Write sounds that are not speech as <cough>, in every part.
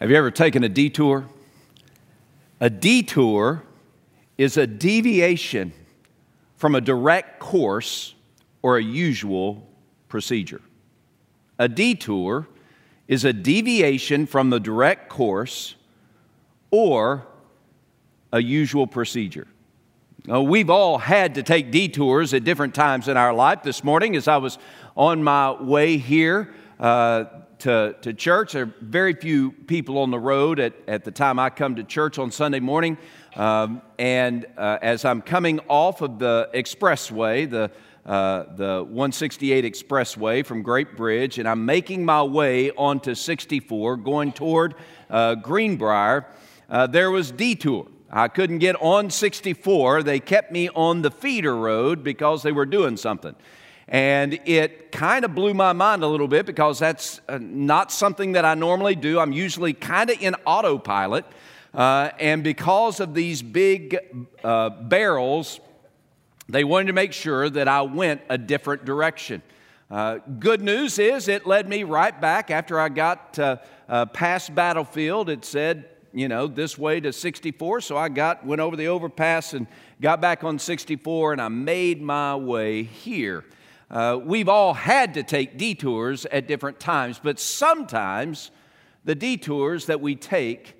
Have you ever taken a detour? A detour is a deviation from a direct course or a usual procedure. A detour is a deviation from the direct course or a usual procedure. Now, we've all had to take detours at different times in our life. This morning, as I was on my way here, uh, to, to church. There are very few people on the road at, at the time I come to church on Sunday morning. Um, and uh, as I'm coming off of the expressway, the, uh, the 168 expressway from Great Bridge, and I'm making my way onto 64 going toward uh, Greenbrier, uh, there was detour. I couldn't get on 64. They kept me on the feeder road because they were doing something. And it kind of blew my mind a little bit because that's uh, not something that I normally do. I'm usually kind of in autopilot. Uh, and because of these big uh, barrels, they wanted to make sure that I went a different direction. Uh, good news is it led me right back after I got uh, uh, past Battlefield. It said, you know, this way to 64. So I got, went over the overpass and got back on 64 and I made my way here. Uh, we've all had to take detours at different times, but sometimes the detours that we take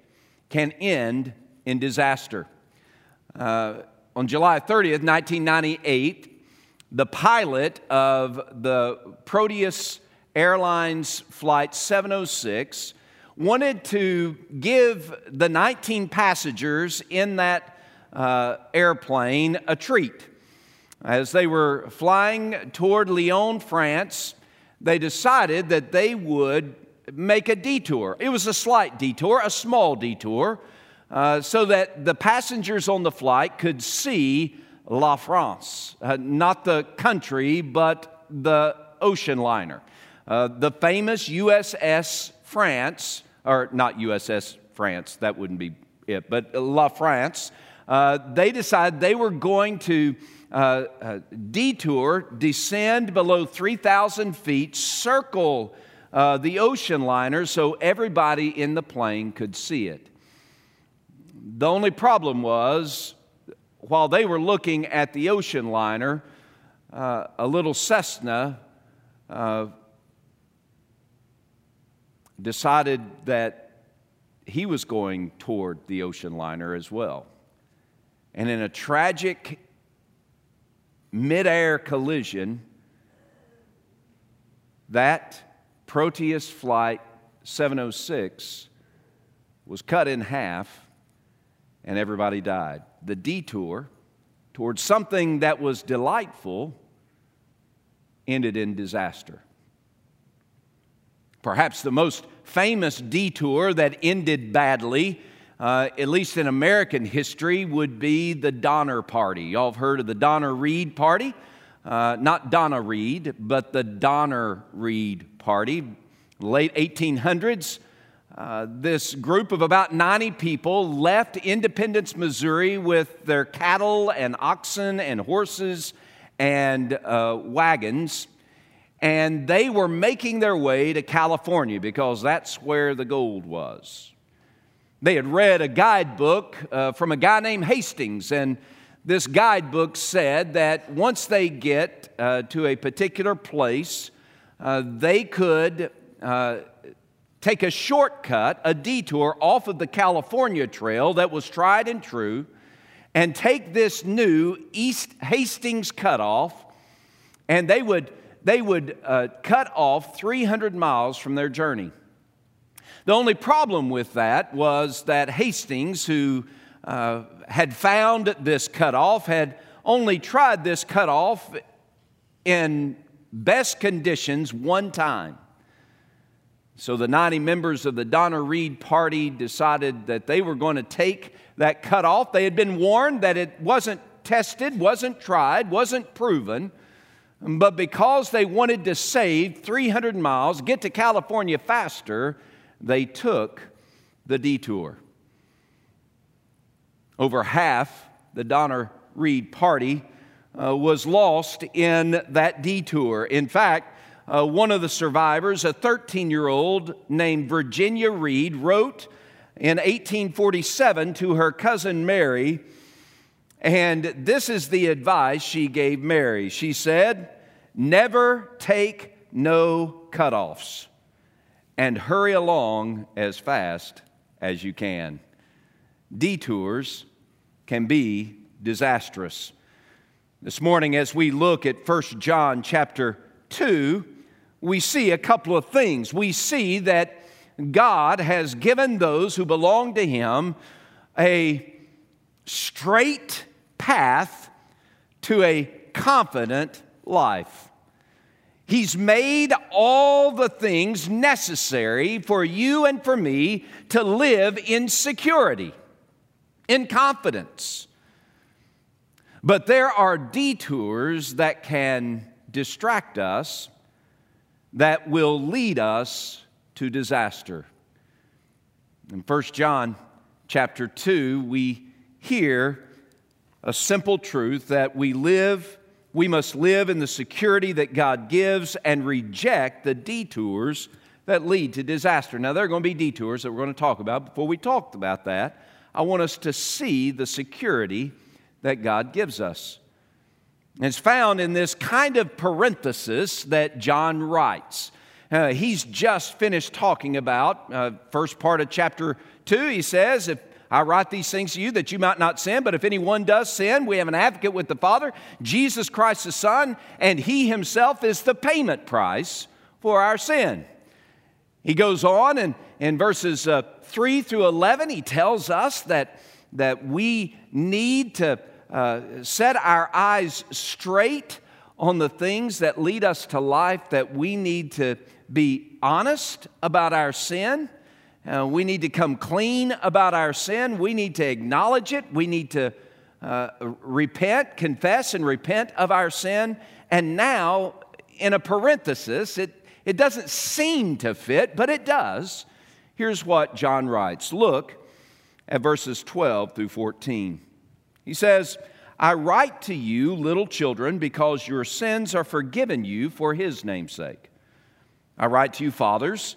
can end in disaster. Uh, on July 30th, 1998, the pilot of the Proteus Airlines Flight 706 wanted to give the 19 passengers in that uh, airplane a treat. As they were flying toward Lyon, France, they decided that they would make a detour. It was a slight detour, a small detour, uh, so that the passengers on the flight could see La France, uh, not the country, but the ocean liner. Uh, the famous USS France, or not USS France, that wouldn't be it, but La France, uh, they decided they were going to uh, uh, detour, descend below 3,000 feet, circle uh, the ocean liner so everybody in the plane could see it. The only problem was, while they were looking at the ocean liner, uh, a little Cessna uh, decided that he was going toward the ocean liner as well. And in a tragic midair collision, that Proteus Flight 706 was cut in half and everybody died. The detour towards something that was delightful ended in disaster. Perhaps the most famous detour that ended badly uh, at least in American history, would be the Donner Party. Y'all have heard of the Donner Reed Party? Uh, not Donna Reed, but the Donner Reed Party. Late 1800s, uh, this group of about 90 people left Independence, Missouri with their cattle and oxen and horses and uh, wagons, and they were making their way to California because that's where the gold was. They had read a guidebook uh, from a guy named Hastings, and this guidebook said that once they get uh, to a particular place, uh, they could uh, take a shortcut, a detour off of the California trail that was tried and true, and take this new East Hastings cutoff, and they would, they would uh, cut off 300 miles from their journey. The only problem with that was that Hastings, who uh, had found this cutoff, had only tried this cutoff in best conditions one time. So the 90 members of the Donner Reed party decided that they were going to take that cutoff. They had been warned that it wasn't tested, wasn't tried, wasn't proven. But because they wanted to save 300 miles, get to California faster, they took the detour. Over half the Donner Reed party uh, was lost in that detour. In fact, uh, one of the survivors, a 13 year old named Virginia Reed, wrote in 1847 to her cousin Mary, and this is the advice she gave Mary. She said, Never take no cutoffs and hurry along as fast as you can. Detours can be disastrous. This morning, as we look at 1 John chapter 2, we see a couple of things. We see that God has given those who belong to Him a straight path to a confident life. He's made all the things necessary for you and for me to live in security, in confidence. But there are detours that can distract us, that will lead us to disaster. In 1 John chapter 2, we hear a simple truth that we live we must live in the security that God gives and reject the detours that lead to disaster. Now, there are going to be detours that we're going to talk about. Before we talk about that, I want us to see the security that God gives us. It's found in this kind of parenthesis that John writes. Uh, he's just finished talking about, uh, first part of chapter 2, he says, If I write these things to you that you might not sin, but if anyone does sin, we have an advocate with the Father, Jesus Christ the Son, and He Himself is the payment price for our sin. He goes on and in verses uh, 3 through 11, he tells us that, that we need to uh, set our eyes straight on the things that lead us to life, that we need to be honest about our sin uh, we need to come clean about our sin. We need to acknowledge it. We need to uh, repent, confess, and repent of our sin. And now, in a parenthesis, it, it doesn't seem to fit, but it does. Here's what John writes Look at verses 12 through 14. He says, I write to you, little children, because your sins are forgiven you for his name's sake. I write to you, fathers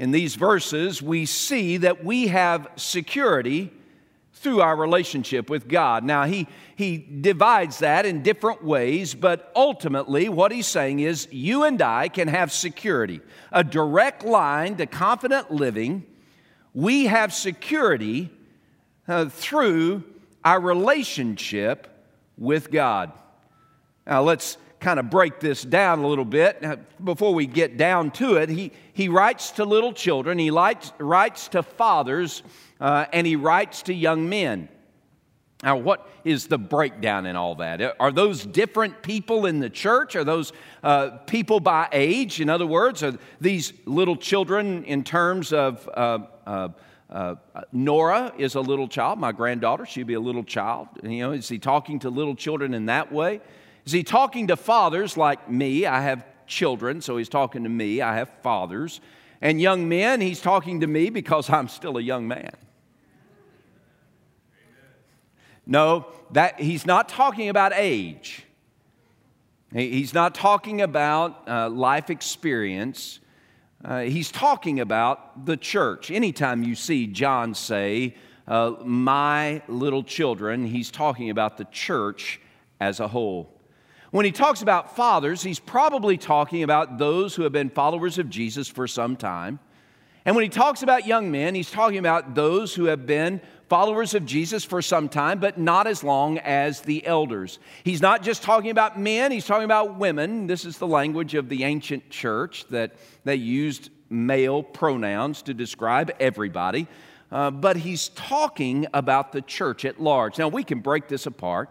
in these verses, we see that we have security through our relationship with God. Now, he, he divides that in different ways, but ultimately, what he's saying is you and I can have security, a direct line to confident living. We have security uh, through our relationship with God. Now, let's kind of break this down a little bit. Before we get down to it, he, he writes to little children, he writes, writes to fathers, uh, and he writes to young men. Now, what is the breakdown in all that? Are those different people in the church? Are those uh, people by age? In other words, are these little children in terms of uh, uh, uh Nora is a little child, my granddaughter, she'd be a little child. You know, is he talking to little children in that way? Is he talking to fathers like me? I have children, so he's talking to me. I have fathers. And young men, he's talking to me because I'm still a young man. No, that he's not talking about age. He's not talking about uh, life experience. Uh, he's talking about the church. Anytime you see John say, uh, My little children, he's talking about the church as a whole. When he talks about fathers, he's probably talking about those who have been followers of Jesus for some time. And when he talks about young men, he's talking about those who have been followers of Jesus for some time, but not as long as the elders. He's not just talking about men, he's talking about women. This is the language of the ancient church that they used male pronouns to describe everybody. Uh, but he's talking about the church at large. Now, we can break this apart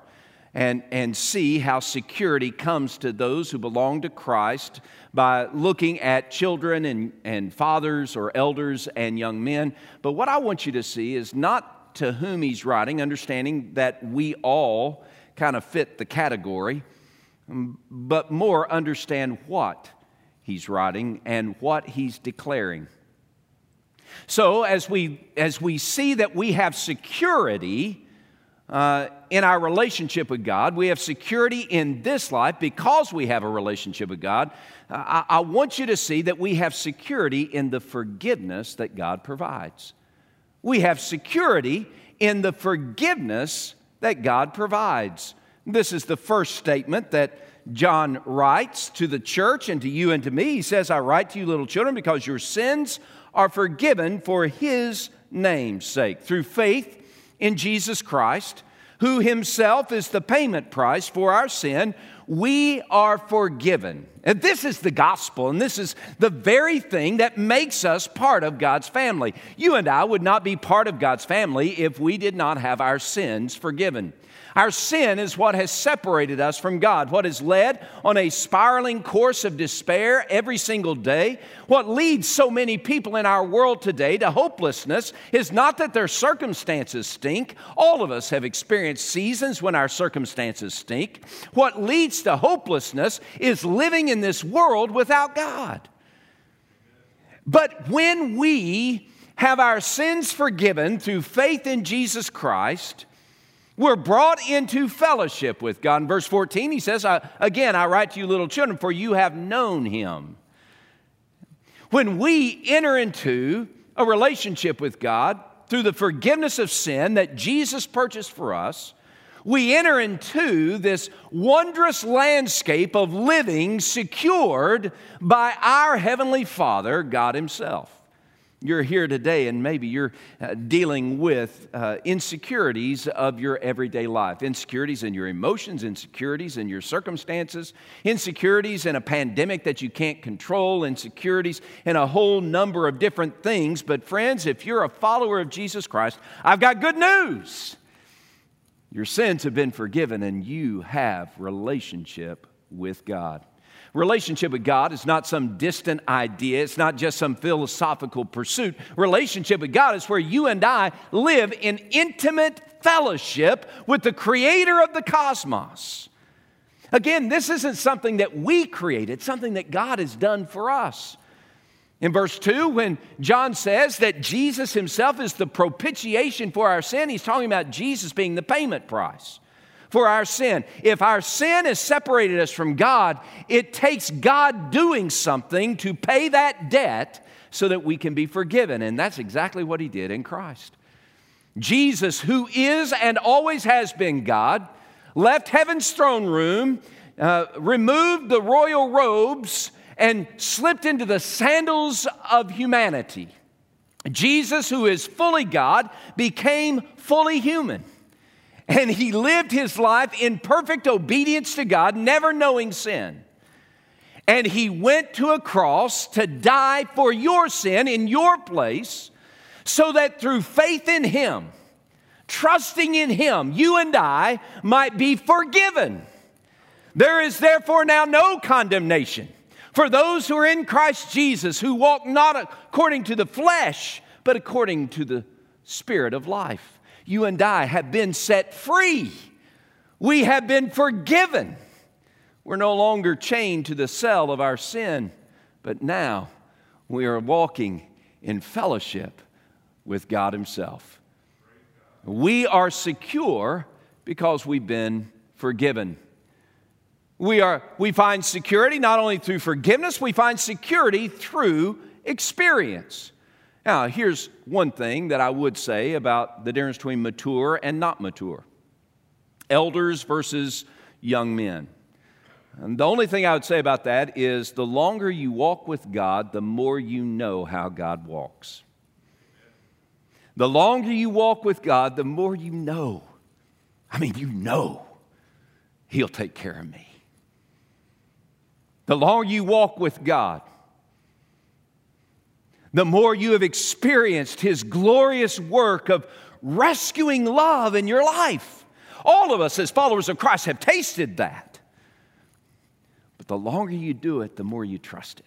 and, and see how security comes to those who belong to Christ by looking at children and, and fathers or elders and young men. But what I want you to see is not to whom he's writing, understanding that we all kind of fit the category, but more understand what he's writing and what he's declaring. So, as we, as we see that we have security, uh, in our relationship with God. We have security in this life because we have a relationship with God. Uh, I, I want you to see that we have security in the forgiveness that God provides. We have security in the forgiveness that God provides. This is the first statement that John writes to the church and to you and to me. He says, I write to you, little children, because your sins are forgiven for his name's sake. Through faith in Jesus Christ, who himself is the payment price for our sin, we are forgiven. And this is the gospel, and this is the very thing that makes us part of God's family. You and I would not be part of God's family if we did not have our sins forgiven. Our sin is what has separated us from God, what has led on a spiraling course of despair every single day. What leads so many people in our world today to hopelessness is not that their circumstances stink. All of us have experienced seasons when our circumstances stink. What leads to hopelessness is living in this world without God. But when we have our sins forgiven through faith in Jesus Christ, we're brought into fellowship with God. In verse 14, he says, Again, I write to you, little children, for you have known him. When we enter into a relationship with God through the forgiveness of sin that Jesus purchased for us, we enter into this wondrous landscape of living secured by our Heavenly Father, God Himself. You're here today and maybe you're uh, dealing with uh, insecurities of your everyday life insecurities in your emotions, insecurities in your circumstances, insecurities in a pandemic that you can't control, insecurities in a whole number of different things. But, friends, if you're a follower of Jesus Christ, I've got good news. Your sins have been forgiven and you have relationship with God. Relationship with God is not some distant idea, it's not just some philosophical pursuit. Relationship with God is where you and I live in intimate fellowship with the creator of the cosmos. Again, this isn't something that we created, it's something that God has done for us. In verse 2, when John says that Jesus himself is the propitiation for our sin, he's talking about Jesus being the payment price for our sin. If our sin has separated us from God, it takes God doing something to pay that debt so that we can be forgiven. And that's exactly what He did in Christ. Jesus, who is and always has been God, left heaven's throne room, uh, removed the royal robes, and slipped into the sandals of humanity. Jesus, who is fully God, became fully human. And he lived his life in perfect obedience to God, never knowing sin. And he went to a cross to die for your sin in your place, so that through faith in him, trusting in him, you and I might be forgiven. There is therefore now no condemnation for those who are in Christ Jesus, who walk not according to the flesh, but according to the Spirit of life you and I have been set free. We have been forgiven. We're no longer chained to the cell of our sin, but now we are walking in fellowship with God Himself. We are secure because we've been forgiven. We, are, we find security not only through forgiveness, we find security through experience. Now, here's one thing that I would say about the difference between mature and not mature elders versus young men. And the only thing I would say about that is the longer you walk with God, the more you know how God walks. The longer you walk with God, the more you know. I mean, you know He'll take care of me. The longer you walk with God, the more you have experienced His glorious work of rescuing love in your life. All of us, as followers of Christ, have tasted that. But the longer you do it, the more you trust it.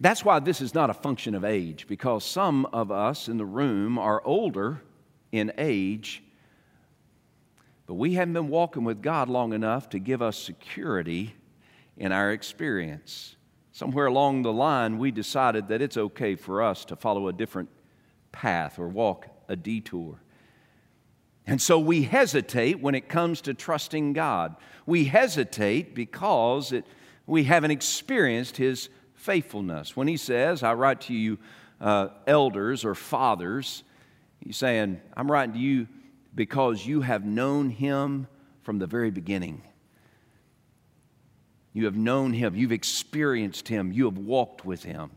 That's why this is not a function of age, because some of us in the room are older in age, but we haven't been walking with God long enough to give us security in our experience. Somewhere along the line, we decided that it's okay for us to follow a different path or walk a detour. And so we hesitate when it comes to trusting God. We hesitate because it, we haven't experienced His faithfulness. When He says, I write to you, uh, elders or fathers, He's saying, I'm writing to you because you have known Him from the very beginning. You have known him, you've experienced him, you have walked with him.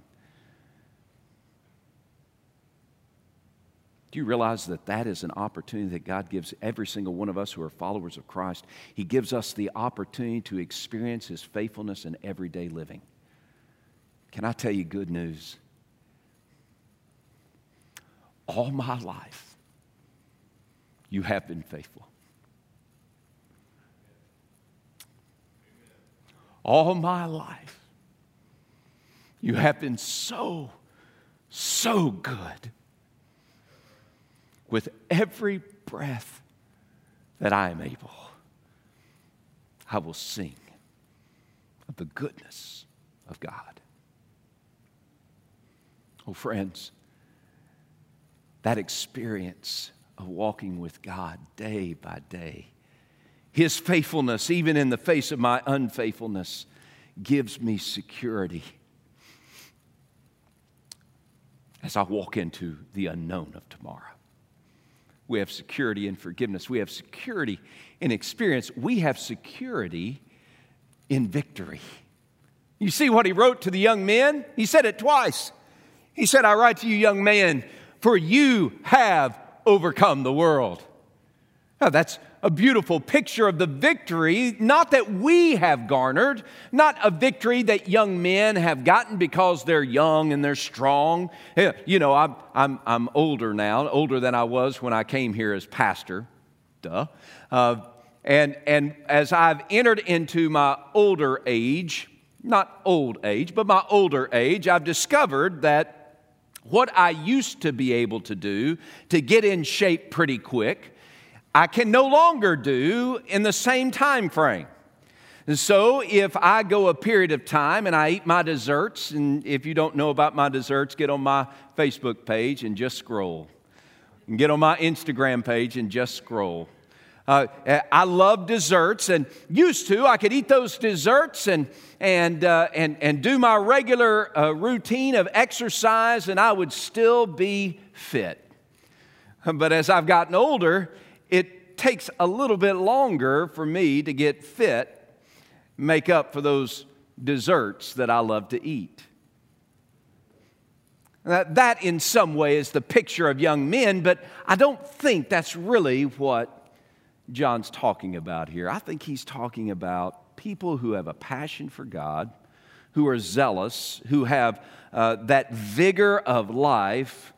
Do you realize that that is an opportunity that God gives every single one of us who are followers of Christ? He gives us the opportunity to experience His faithfulness in everyday living. Can I tell you good news? All my life, you have been faithful. All my life. You have been so, so good. With every breath that I am able, I will sing of the goodness of God. Oh, friends, that experience of walking with God day by day his faithfulness, even in the face of my unfaithfulness, gives me security as I walk into the unknown of tomorrow. We have security in forgiveness. We have security in experience. We have security in victory. You see what he wrote to the young men? He said it twice. He said, I write to you, young man, for you have overcome the world. Now, that's a beautiful picture of the victory, not that we have garnered, not a victory that young men have gotten because they're young and they're strong. You know, I'm, I'm, I'm older now, older than I was when I came here as pastor. Duh. Uh, and, and as I've entered into my older age, not old age, but my older age, I've discovered that what I used to be able to do to get in shape pretty quick I can no longer do in the same time frame. And so, if I go a period of time and I eat my desserts, and if you don't know about my desserts, get on my Facebook page and just scroll. And get on my Instagram page and just scroll. Uh, I love desserts, and used to I could eat those desserts and and uh, and and do my regular uh, routine of exercise, and I would still be fit. <laughs> But as I've gotten older, it takes a little bit longer for me to get fit, make up for those desserts that I love to eat. That, in some way, is the picture of young men, but I don't think that's really what John's talking about here. I think he's talking about people who have a passion for God, who are zealous, who have uh, that vigor of life,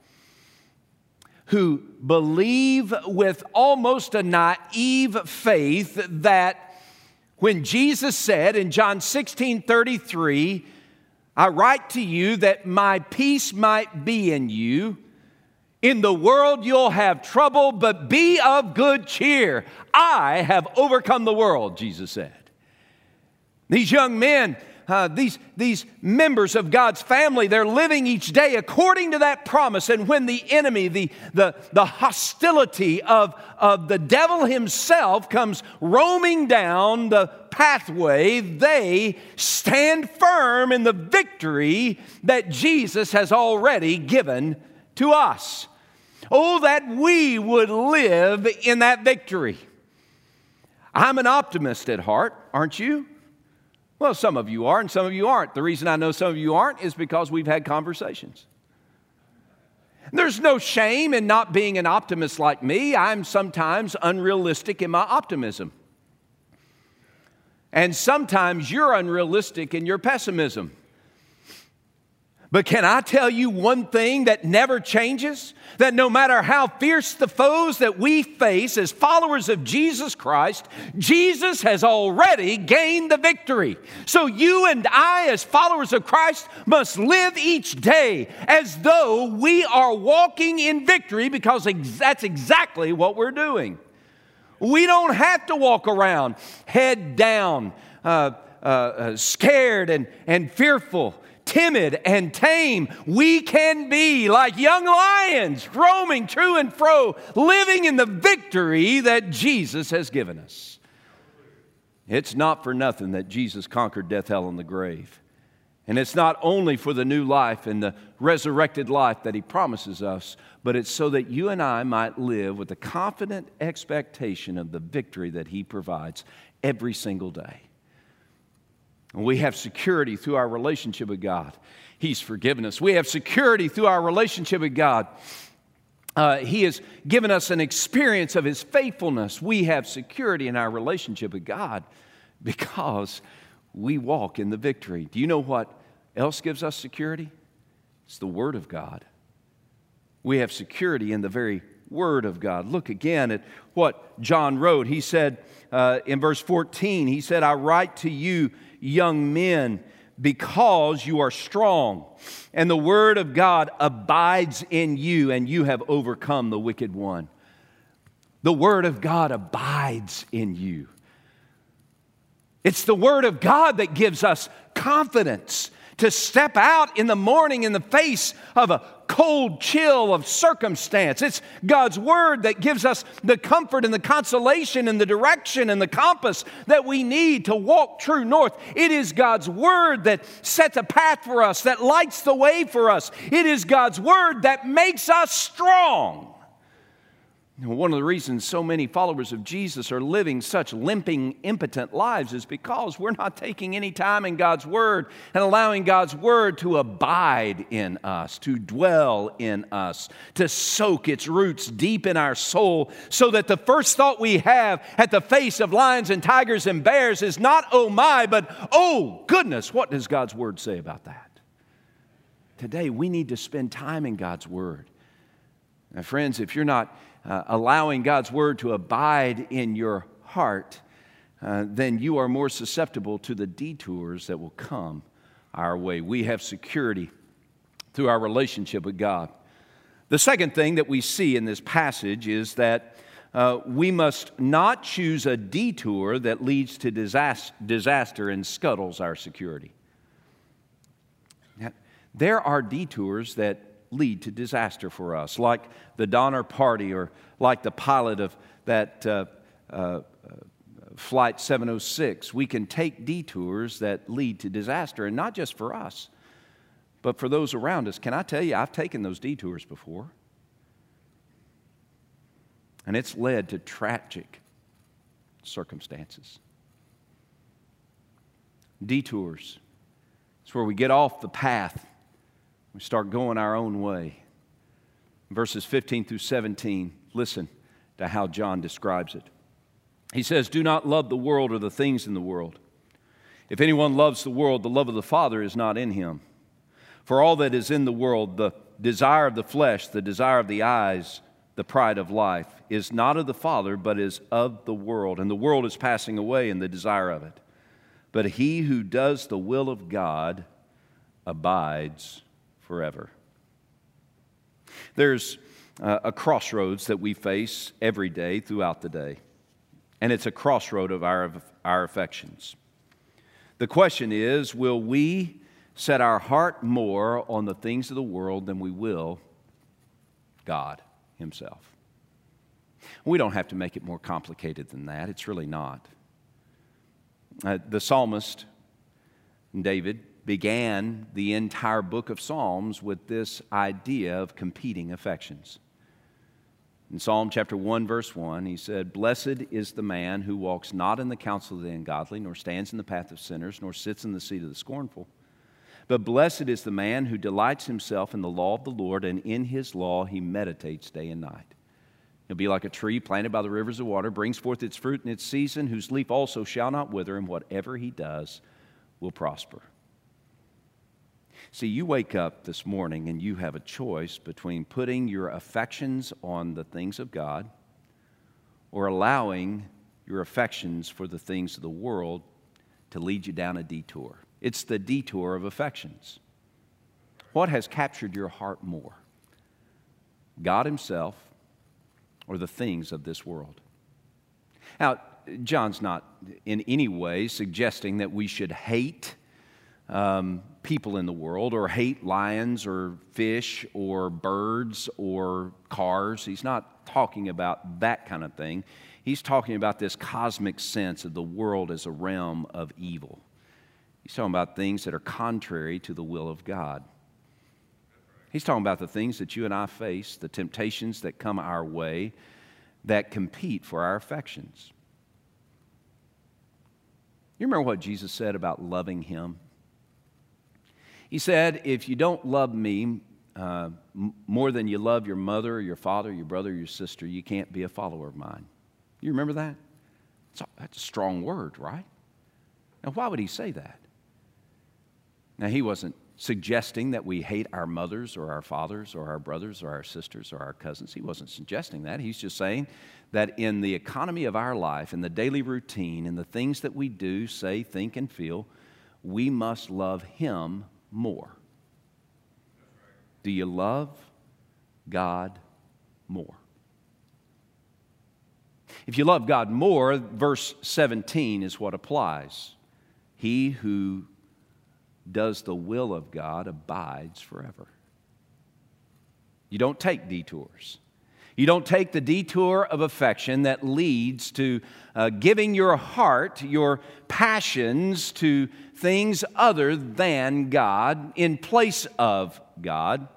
who believe with almost a naive faith that when Jesus said in John 16 33, I write to you that my peace might be in you. In the world you'll have trouble, but be of good cheer. I have overcome the world, Jesus said. These young men uh, these, these members of God's family, they're living each day according to that promise. And when the enemy, the, the, the hostility of, of the devil himself comes roaming down the pathway, they stand firm in the victory that Jesus has already given to us. Oh, that we would live in that victory. I'm an optimist at heart, aren't you? Well, some of you are, and some of you aren't. The reason I know some of you aren't is because we've had conversations. There's no shame in not being an optimist like me. I'm sometimes unrealistic in my optimism. And sometimes you're unrealistic in your pessimism. But can I tell you one thing that never changes? That no matter how fierce the foes that we face as followers of Jesus Christ, Jesus has already gained the victory. So you and I, as followers of Christ, must live each day as though we are walking in victory because that's exactly what we're doing. We don't have to walk around head down, uh, uh, uh, scared and, and fearful timid and tame. We can be like young lions, roaming to and fro, living in the victory that Jesus has given us. It's not for nothing that Jesus conquered death, hell, and the grave. And it's not only for the new life and the resurrected life that He promises us, but it's so that you and I might live with the confident expectation of the victory that He provides every single day. We have security through our relationship with God. He's forgiven us. We have security through our relationship with God. Uh, he has given us an experience of His faithfulness. We have security in our relationship with God <laughs> because we walk in the victory. Do you know what else gives us security? It's the Word of God. We have security in the very Word of God. Look again at what John wrote. He said uh, in verse 14, he said, I write to you young men, because you are strong, and the word of God abides in you, and you have overcome the wicked one. The word of God abides in you. It's the word of God that gives us confidence to step out in the morning in the face of a cold chill of circumstance. It's God's Word that gives us the comfort and the consolation and the direction and the compass that we need to walk true north. It is God's Word that sets a path for us, that lights the way for us. It is God's Word that makes us strong. One of the reasons so many followers of Jesus are living such limping, impotent lives is because we're not taking any time in God's Word and allowing God's Word to abide in us, to dwell in us, to soak its roots deep in our soul, so that the first thought we have at the face of lions and tigers and bears is not, oh my, but oh goodness, what does God's Word say about that? Today, we need to spend time in God's Word. Now, friends, if you're not uh, allowing God's word to abide in your heart, uh, then you are more susceptible to the detours that will come our way. We have security through our relationship with God. The second thing that we see in this passage is that uh, we must not choose a detour that leads to disaster and scuttles our security. There are detours that lead to disaster for us, like the Donner Party or like the pilot of that uh, uh, Flight 706. We can take detours that lead to disaster, and not just for us, but for those around us. Can I tell you, I've taken those detours before, and it's led to tragic circumstances. Detours. It's where we get off the path we start going our own way. Verses 15 through 17, listen to how John describes it. He says, Do not love the world or the things in the world. If anyone loves the world, the love of the Father is not in him. For all that is in the world, the desire of the flesh, the desire of the eyes, the pride of life, is not of the Father, but is of the world. And the world is passing away and the desire of it. But he who does the will of God abides forever. There's uh, a crossroads that we face every day throughout the day, and it's a crossroad of our, our affections. The question is will we set our heart more on the things of the world than we will God Himself? We don't have to make it more complicated than that. It's really not. Uh, the psalmist, David, began the entire book of Psalms with this idea of competing affections. In Psalm chapter 1, verse 1, he said, Blessed is the man who walks not in the counsel of the ungodly, nor stands in the path of sinners, nor sits in the seat of the scornful. But blessed is the man who delights himself in the law of the Lord, and in his law he meditates day and night. He'll be like a tree planted by the rivers of water, brings forth its fruit in its season, whose leaf also shall not wither, and whatever he does will prosper. See, you wake up this morning and you have a choice between putting your affections on the things of God or allowing your affections for the things of the world to lead you down a detour. It's the detour of affections. What has captured your heart more? God Himself or the things of this world? Now, John's not in any way suggesting that we should hate um, people in the world or hate lions or fish or birds or cars. He's not talking about that kind of thing. He's talking about this cosmic sense of the world as a realm of evil. He's talking about things that are contrary to the will of God. He's talking about the things that you and I face, the temptations that come our way that compete for our affections. You remember what Jesus said about loving Him? He said, If you don't love me uh, more than you love your mother, your father, your brother, your sister, you can't be a follower of mine. You remember that? That's a strong word, right? Now, why would he say that? Now, he wasn't suggesting that we hate our mothers or our fathers or our brothers or our sisters or our cousins. He wasn't suggesting that. He's just saying that in the economy of our life, in the daily routine, in the things that we do, say, think, and feel, we must love Him more. Do you love God more? If you love God more, verse 17 is what applies. He who does the will of God abides forever. You don't take detours. You don't take the detour of affection that leads to uh, giving your heart, your passions to things other than God in place of God.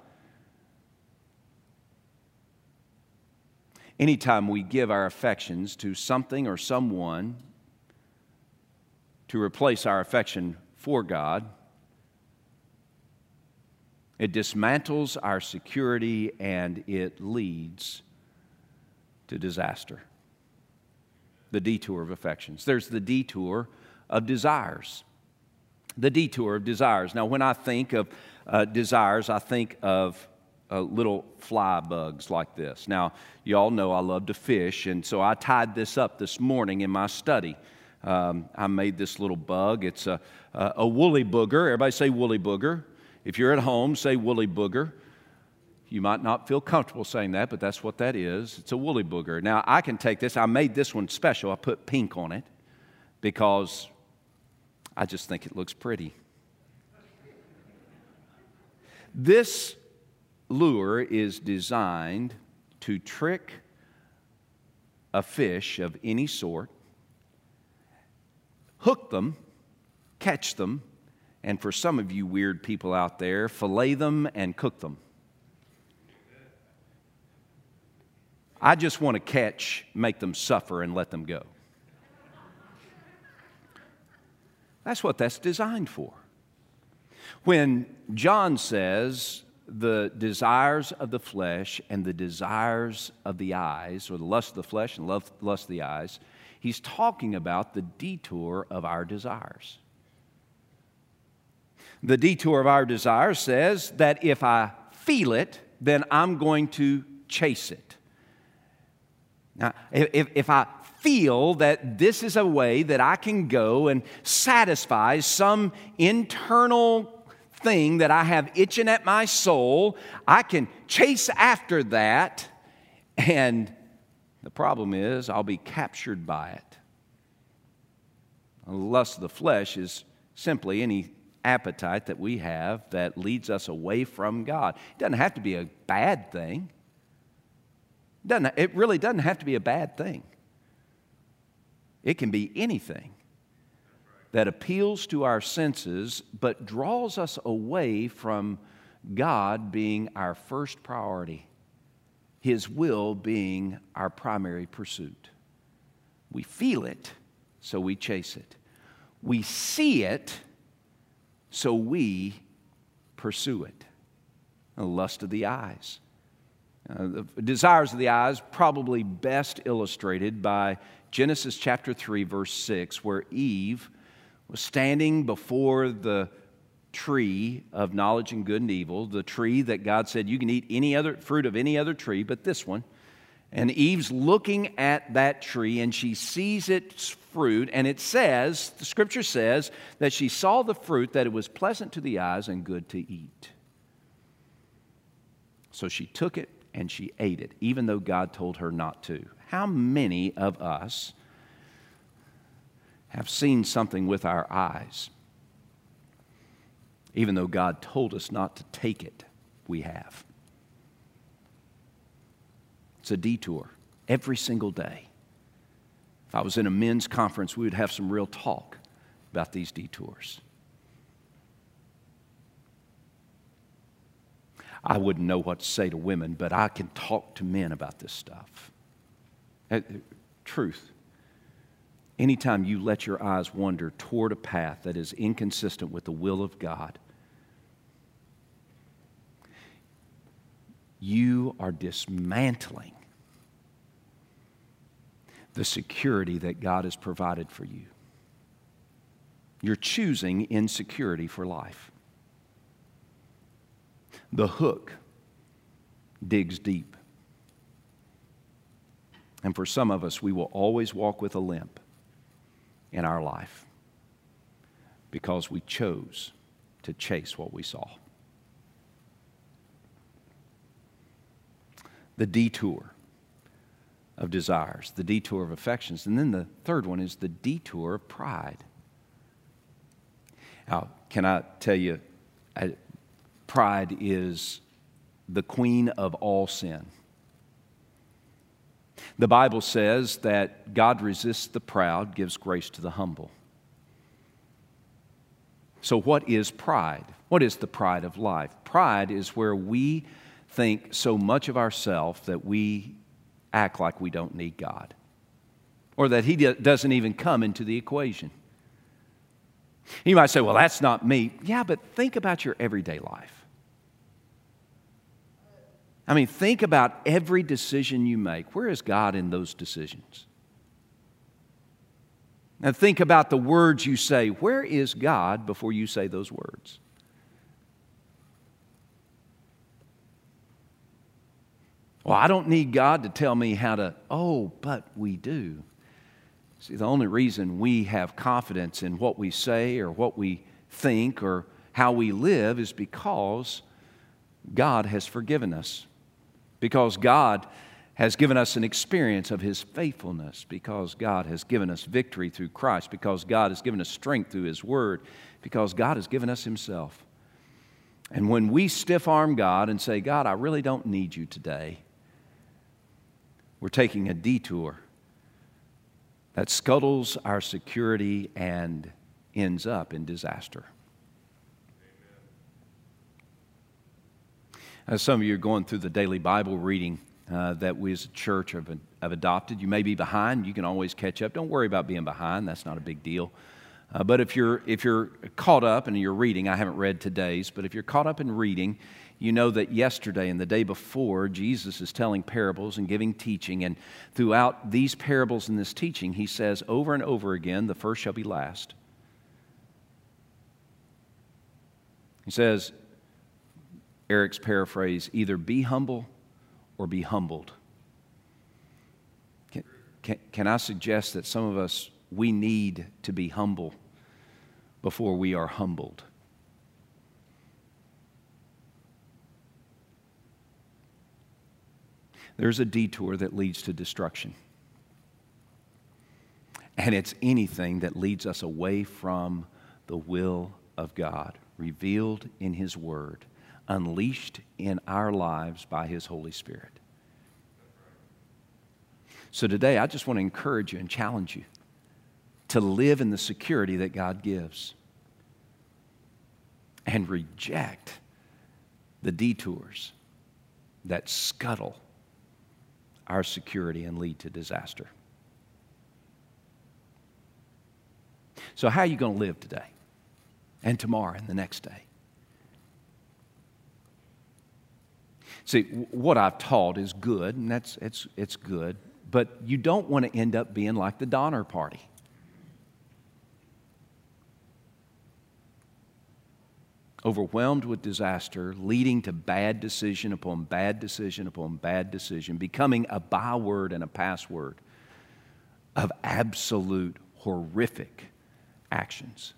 Anytime we give our affections to something or someone to replace our affection for God, it dismantles our security and it leads to disaster. The detour of affections. There's the detour of desires. The detour of desires. Now, when I think of uh, desires, I think of uh, little fly bugs like this. Now, you all know I love to fish, and so I tied this up this morning in my study. Um, I made this little bug. It's a, a, a woolly booger. Everybody say woolly booger. If you're at home, say woolly booger. You might not feel comfortable saying that, but that's what that is. It's a woolly booger. Now, I can take this. I made this one special. I put pink on it because I just think it looks pretty. This lure is designed to trick a fish of any sort, hook them, catch them, and for some of you weird people out there, fillet them and cook them. I just want to catch, make them suffer, and let them go. That's what that's designed for. When John says the desires of the flesh and the desires of the eyes, or the lust of the flesh and lust of the eyes, he's talking about the detour of our desires. The detour of our desire says that if I feel it, then I'm going to chase it. Now, if, if I feel that this is a way that I can go and satisfy some internal thing that I have itching at my soul, I can chase after that, and the problem is I'll be captured by it. The lust of the flesh is simply any appetite that we have that leads us away from God. It doesn't have to be a bad thing. It, doesn't, it really doesn't have to be a bad thing. It can be anything that appeals to our senses but draws us away from God being our first priority, His will being our primary pursuit. We feel it, so we chase it. We see it, so we pursue it. The lust of the eyes. Uh, the desires of the eyes, probably best illustrated by Genesis chapter 3, verse 6, where Eve was standing before the tree of knowledge and good and evil, the tree that God said you can eat any other fruit of any other tree but this one. And Eve's looking at that tree and she sees its fruit, and it says, the scripture says, that she saw the fruit, that it was pleasant to the eyes and good to eat. So she took it and she ate it, even though God told her not to. How many of us have seen something with our eyes? Even though God told us not to take it, we have. It's a detour every single day. If I was in a men's conference, we would have some real talk about these detours. I wouldn't know what to say to women, but I can talk to men about this stuff. Uh, truth. Anytime you let your eyes wander toward a path that is inconsistent with the will of God, you are dismantling the security that God has provided for you. You're choosing insecurity for life. The hook digs deep. And for some of us, we will always walk with a limp in our life because we chose to chase what we saw. The detour of desires, the detour of affections. And then the third one is the detour of pride. Now, can I tell you, pride is the queen of all sin. The Bible says that God resists the proud, gives grace to the humble. So, what is pride? What is the pride of life? Pride is where we think so much of ourselves that we act like we don't need God or that He doesn't even come into the equation. You might say, well, that's not me. Yeah, but think about your everyday life. I mean, think about every decision you make. Where is God in those decisions? And think about the words you say. Where is God before you say those words? Well, I don't need God to tell me how to. Oh, but we do. See, the only reason we have confidence in what we say or what we think or how we live is because God has forgiven us. Because God has given us an experience of His faithfulness, because God has given us victory through Christ, because God has given us strength through His Word, because God has given us Himself. And when we stiff arm God and say, God, I really don't need you today, we're taking a detour that scuttles our security and ends up in disaster. As some of you are going through the daily Bible reading uh, that we as a church have, have, adopted, you may be behind. You can always catch up. Don't worry about being behind, that's not a big deal. Uh, but if you're, if you're caught up and you're reading, I haven't read today's, but if you're caught up in reading, you know that yesterday and the day before, Jesus is telling parables and giving teaching. And throughout these parables and this teaching, he says over and over again, the first shall be last. He says, Eric's paraphrase, either be humble or be humbled. Can, can, can I suggest that some of us, we need to be humble before we are humbled? there's a detour that leads to destruction. And it's anything that leads us away from the will of God, revealed in His Word, unleashed in our lives by His Holy Spirit. So today, I just want to encourage you and challenge you to live in the security that God gives and reject the detours that scuttle our security and lead to disaster. So, how are you going to live today and tomorrow and the next day? See, what I've taught is good, and that's it's, it's good, but you don't want to end up being like the Donner Party. overwhelmed with disaster, leading to bad decision upon bad decision upon bad decision, becoming a byword and a password of absolute horrific actions.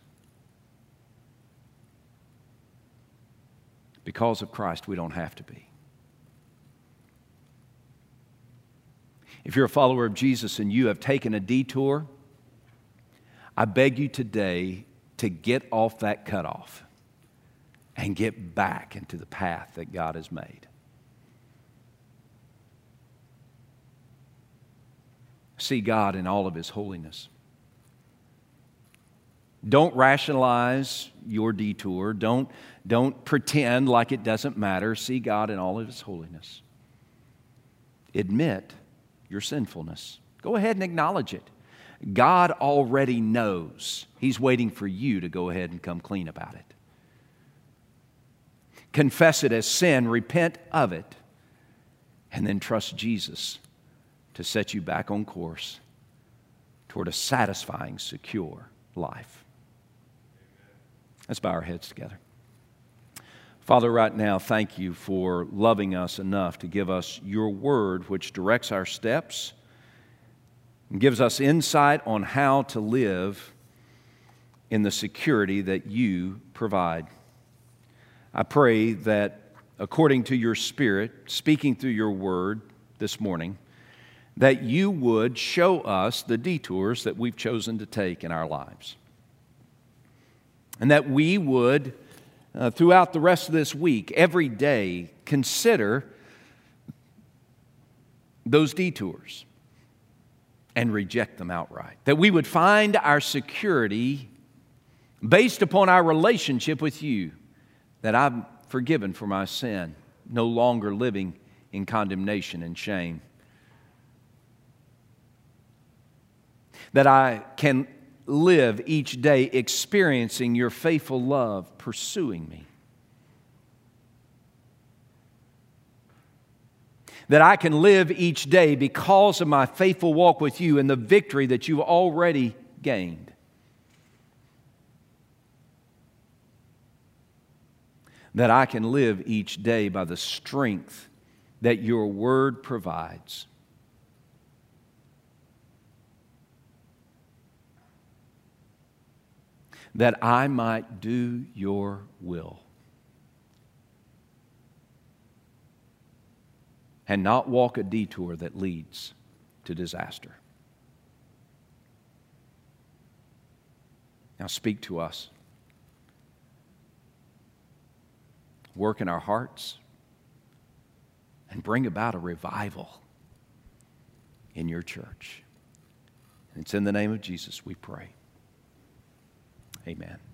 Because of Christ, we don't have to be. If you're a follower of Jesus and you have taken a detour, I beg you today to get off that cutoff and get back into the path that God has made. See God in all of His holiness. Don't rationalize your detour. Don't, don't pretend like it doesn't matter. See God in all of His holiness. Admit your sinfulness. Go ahead and acknowledge it. God already knows. He's waiting for you to go ahead and come clean about it. Confess it as sin, repent of it, and then trust Jesus to set you back on course toward a satisfying, secure life. Let's bow our heads together. Father, right now, thank you for loving us enough to give us your word, which directs our steps and gives us insight on how to live in the security that you provide. I pray that according to your Spirit, speaking through your word this morning, that you would show us the detours that we've chosen to take in our lives. And that we would, uh, throughout the rest of this week, every day, consider those detours and reject them outright. That we would find our security based upon our relationship with you, that I'm forgiven for my sin, no longer living in condemnation and shame. That I can live each day experiencing your faithful love pursuing me. that I can live each day because of my faithful walk with you and the victory that you've already gained. That I can live each day by the strength that your word provides. That I might do your will. and not walk a detour that leads to disaster. Now, speak to us. Work in our hearts and bring about a revival in your church. And it's in the name of Jesus we pray. Amen.